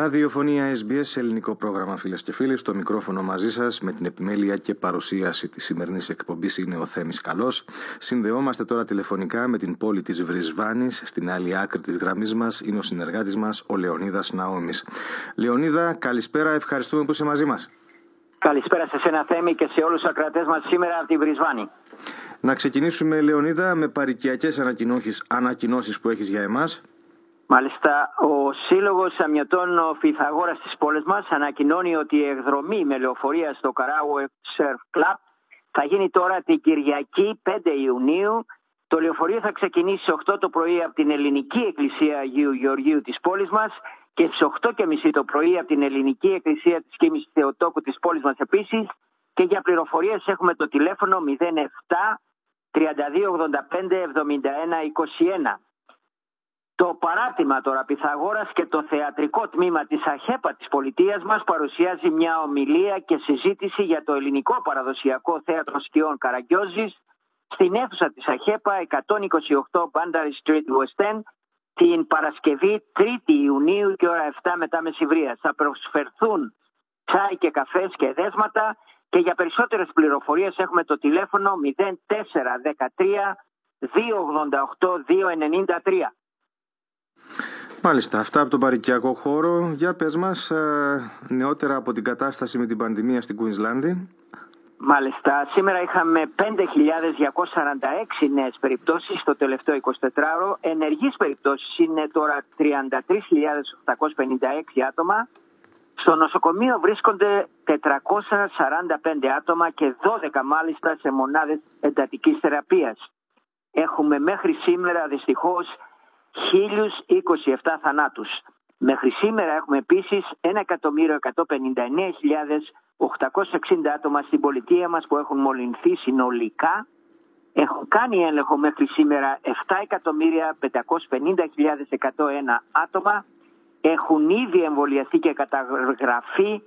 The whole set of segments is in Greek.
Ραδιοφωνία SBS, ελληνικό πρόγραμμα φίλες και φίλοι. Στο μικρόφωνο μαζί σας με την επιμέλεια και παρουσίαση της σημερινής εκπομπής είναι ο Θέμης Καλός. Συνδεόμαστε τώρα τηλεφωνικά με την πόλη της Βρισβάνης. Στην άλλη άκρη της γραμμής μας είναι ο συνεργάτης μας, ο Λεωνίδας Ναόμης. Λεωνίδα, καλησπέρα, ευχαριστούμε που είσαι μαζί μας. Καλησπέρα σε σένα Θέμη και σε όλους τους ακρατές μας σήμερα από τη Βρισβάνη. Να ξεκινήσουμε, Λεωνίδα, με παρικιακές ανακοινώσεις που έχεις για εμάς. Μάλιστα, ο Σύλλογος Αμιωτών Φυθαγόρα της πόλης μας ανακοινώνει ότι η εκδρομή με λεωφορεία στο Καράουε Surf Club θα γίνει τώρα την Κυριακή 5 Ιουνίου. Το λεωφορείο θα ξεκινήσει στι 8 το πρωί από την Ελληνική Εκκλησία Αγίου Γεωργίου της πόλης μας και στις 8.30 το πρωί από την Ελληνική Εκκλησία της Κίμη Θεοτόκου της πόλης μας επίσης. Και για πληροφορίες έχουμε το τηλέφωνο 07 3285 71 21. Το παράτημα τώρα Πυθαγόρας και το θεατρικό τμήμα της ΑΧΕΠΑ της πολιτείας μας παρουσιάζει μια ομιλία και συζήτηση για το ελληνικό παραδοσιακό θέατρο σκιών Καραγκιόζης στην αίθουσα της ΑΧΕΠΑ 128 Bandary Street West End την Παρασκευή 3η Ιουνίου και ώρα 7 μετά μεσηβρία. Θα προσφερθούν τσάι και καφές και δέσματα και για περισσότερες πληροφορίες έχουμε το τηλέφωνο 0413 288 293. Μάλιστα, αυτά από τον παρικιακό χώρο. Για πες μας ε, νεότερα από την κατάσταση με την πανδημία στην Κουίνσλάνδη. Μάλιστα, σήμερα είχαμε 5.246 νέες περιπτώσεις στο τελευταίο 24ωρο. Ενεργείς περιπτώσεις είναι τώρα 33.856 άτομα. Στο νοσοκομείο βρίσκονται 445 άτομα και 12 μάλιστα σε μονάδες εντατικής θεραπείας. Έχουμε μέχρι σήμερα δυστυχώς 1.027 θανάτους. Μέχρι σήμερα έχουμε επίσης 1.159.860 άτομα στην πολιτεία μας που έχουν μολυνθεί συνολικά. Έχουν κάνει έλεγχο μέχρι σήμερα 7.550.101 άτομα. Έχουν ήδη εμβολιαστεί και καταγραφεί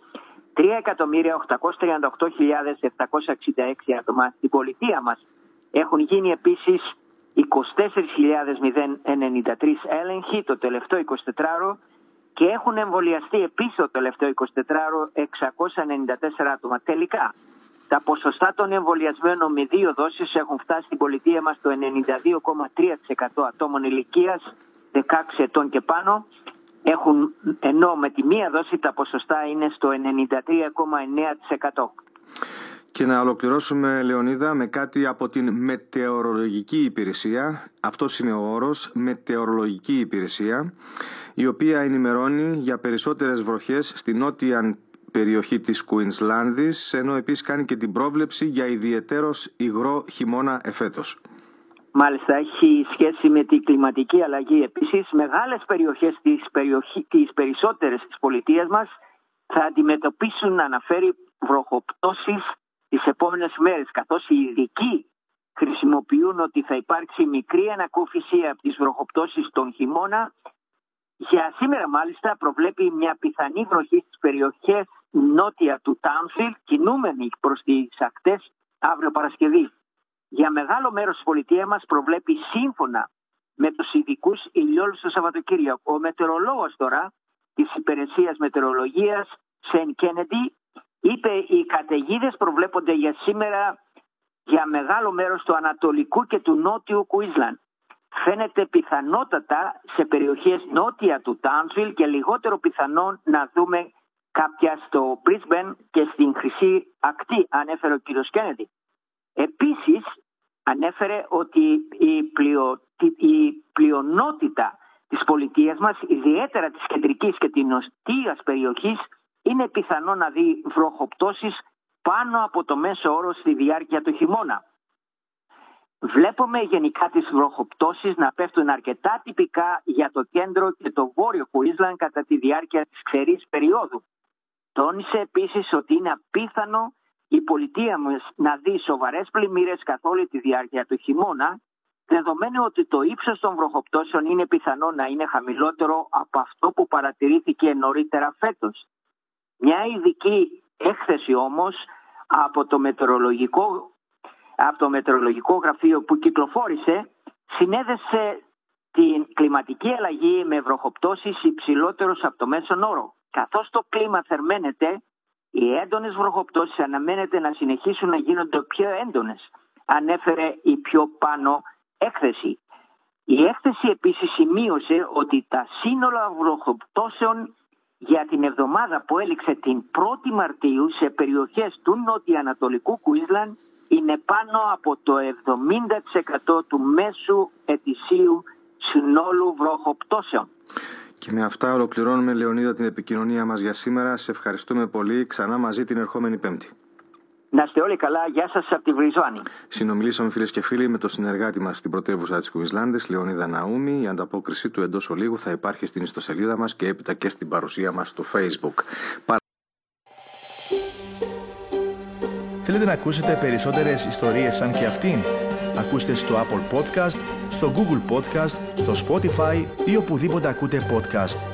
3.838.766 άτομα στην πολιτεία μας. Έχουν γίνει επίσης 24.093 έλεγχοι το τελευταίο 24ωρο και έχουν εμβολιαστεί επίσης το τελευταίο 24ωρο 694 άτομα. Τελικά, τα ποσοστά των εμβολιασμένων με δύο δόσεις έχουν φτάσει στην πολιτεία μας το 92,3% ατόμων ηλικίας 16 ετών και πάνω έχουν, ενώ με τη μία δόση τα ποσοστά είναι στο 93,9%. Και να ολοκληρώσουμε, Λεωνίδα, με κάτι από την μετεωρολογική υπηρεσία. Αυτός είναι ο όρος, μετεωρολογική υπηρεσία, η οποία ενημερώνει για περισσότερες βροχές στη νότια περιοχή της Κουίνσλάνδης, ενώ επίσης κάνει και την πρόβλεψη για ιδιαιτέρως υγρό χειμώνα εφέτος. Μάλιστα, έχει σχέση με την κλιματική αλλαγή. Επίσης, μεγάλες περιοχές της, περιοχή, της περισσότερες της πολιτείας μας θα αντιμετωπίσουν, αναφέρει, βροχοπτώσεις τις επόμενες μέρες καθώς οι ειδικοί χρησιμοποιούν ότι θα υπάρξει μικρή ανακούφιση από τις βροχοπτώσεις τον χειμώνα για σήμερα μάλιστα προβλέπει μια πιθανή βροχή στις περιοχές νότια του Τάμφιλ κινούμενη προς τις ακτές αύριο Παρασκευή. Για μεγάλο μέρος της πολιτείας μας προβλέπει σύμφωνα με τους ειδικούς ηλιόλους το Σαββατοκύριακο. Ο μετεωρολόγος τώρα της υπηρεσίας μετεωρολογίας Σεν Κέννεντι Είπε οι καταιγίδες προβλέπονται για σήμερα για μεγάλο μέρος του Ανατολικού και του Νότιου Κουίσλαν. Φαίνεται πιθανότατα σε περιοχές νότια του Τάνσβιλ και λιγότερο πιθανό να δούμε κάποια στο Brisbane και στην Χρυσή Ακτή, ανέφερε ο κ. Κέννεδη. Επίσης, ανέφερε ότι η, πλειο, η πλειονότητα της πολιτείας μας, ιδιαίτερα της κεντρικής και της νοτίας περιοχής, είναι πιθανό να δει βροχοπτώσεις πάνω από το μέσο όρο στη διάρκεια του χειμώνα. Βλέπουμε γενικά τις βροχοπτώσεις να πέφτουν αρκετά τυπικά για το κέντρο και το βόρειο Κουίσλαν κατά τη διάρκεια της ξερής περίοδου. Τόνισε επίσης ότι είναι απίθανο η πολιτεία μας να δει σοβαρές πλημμύρες καθ' όλη τη διάρκεια του χειμώνα δεδομένου ότι το ύψος των βροχοπτώσεων είναι πιθανό να είναι χαμηλότερο από αυτό που παρατηρήθηκε νωρίτερα φέτος. Μια ειδική έκθεση όμως από το μετεωρολογικό, από το μετεωρολογικό γραφείο που κυκλοφόρησε συνέδεσε την κλιματική αλλαγή με βροχοπτώσεις υψηλότερος από το μέσον όρο. Καθώς το κλίμα θερμαίνεται, οι έντονες βροχοπτώσεις αναμένεται να συνεχίσουν να γίνονται πιο έντονες, ανέφερε η πιο πάνω έκθεση. Η έκθεση επίσης σημείωσε ότι τα σύνολα βροχοπτώσεων για την εβδομάδα που έληξε την 1η Μαρτίου σε περιοχές του νοτιοανατολικού Κουίσλαν είναι πάνω από το 70% του μέσου ετησίου συνόλου βροχοπτώσεων. Και με αυτά ολοκληρώνουμε Λεωνίδα την επικοινωνία μας για σήμερα. Σε ευχαριστούμε πολύ. Ξανά μαζί την ερχόμενη Πέμπτη. Να είστε όλοι καλά. Γεια σας από τη Βριζόνη. Συνομιλήσαμε φίλες και φίλοι με το συνεργάτη μας στην πρωτεύουσα της Κουινσλάνδη, Λεωνίδα Ναούμη. Η ανταπόκρισή του εντός ολίγου θα υπάρχει στην ιστοσελίδα μας και έπειτα και στην παρουσία μας στο Facebook. Θέλετε να ακούσετε περισσότερες ιστορίες σαν και αυτήν; Ακούστε στο Apple Podcast, στο Google Podcast, στο Spotify ή οπουδήποτε ακούτε podcast.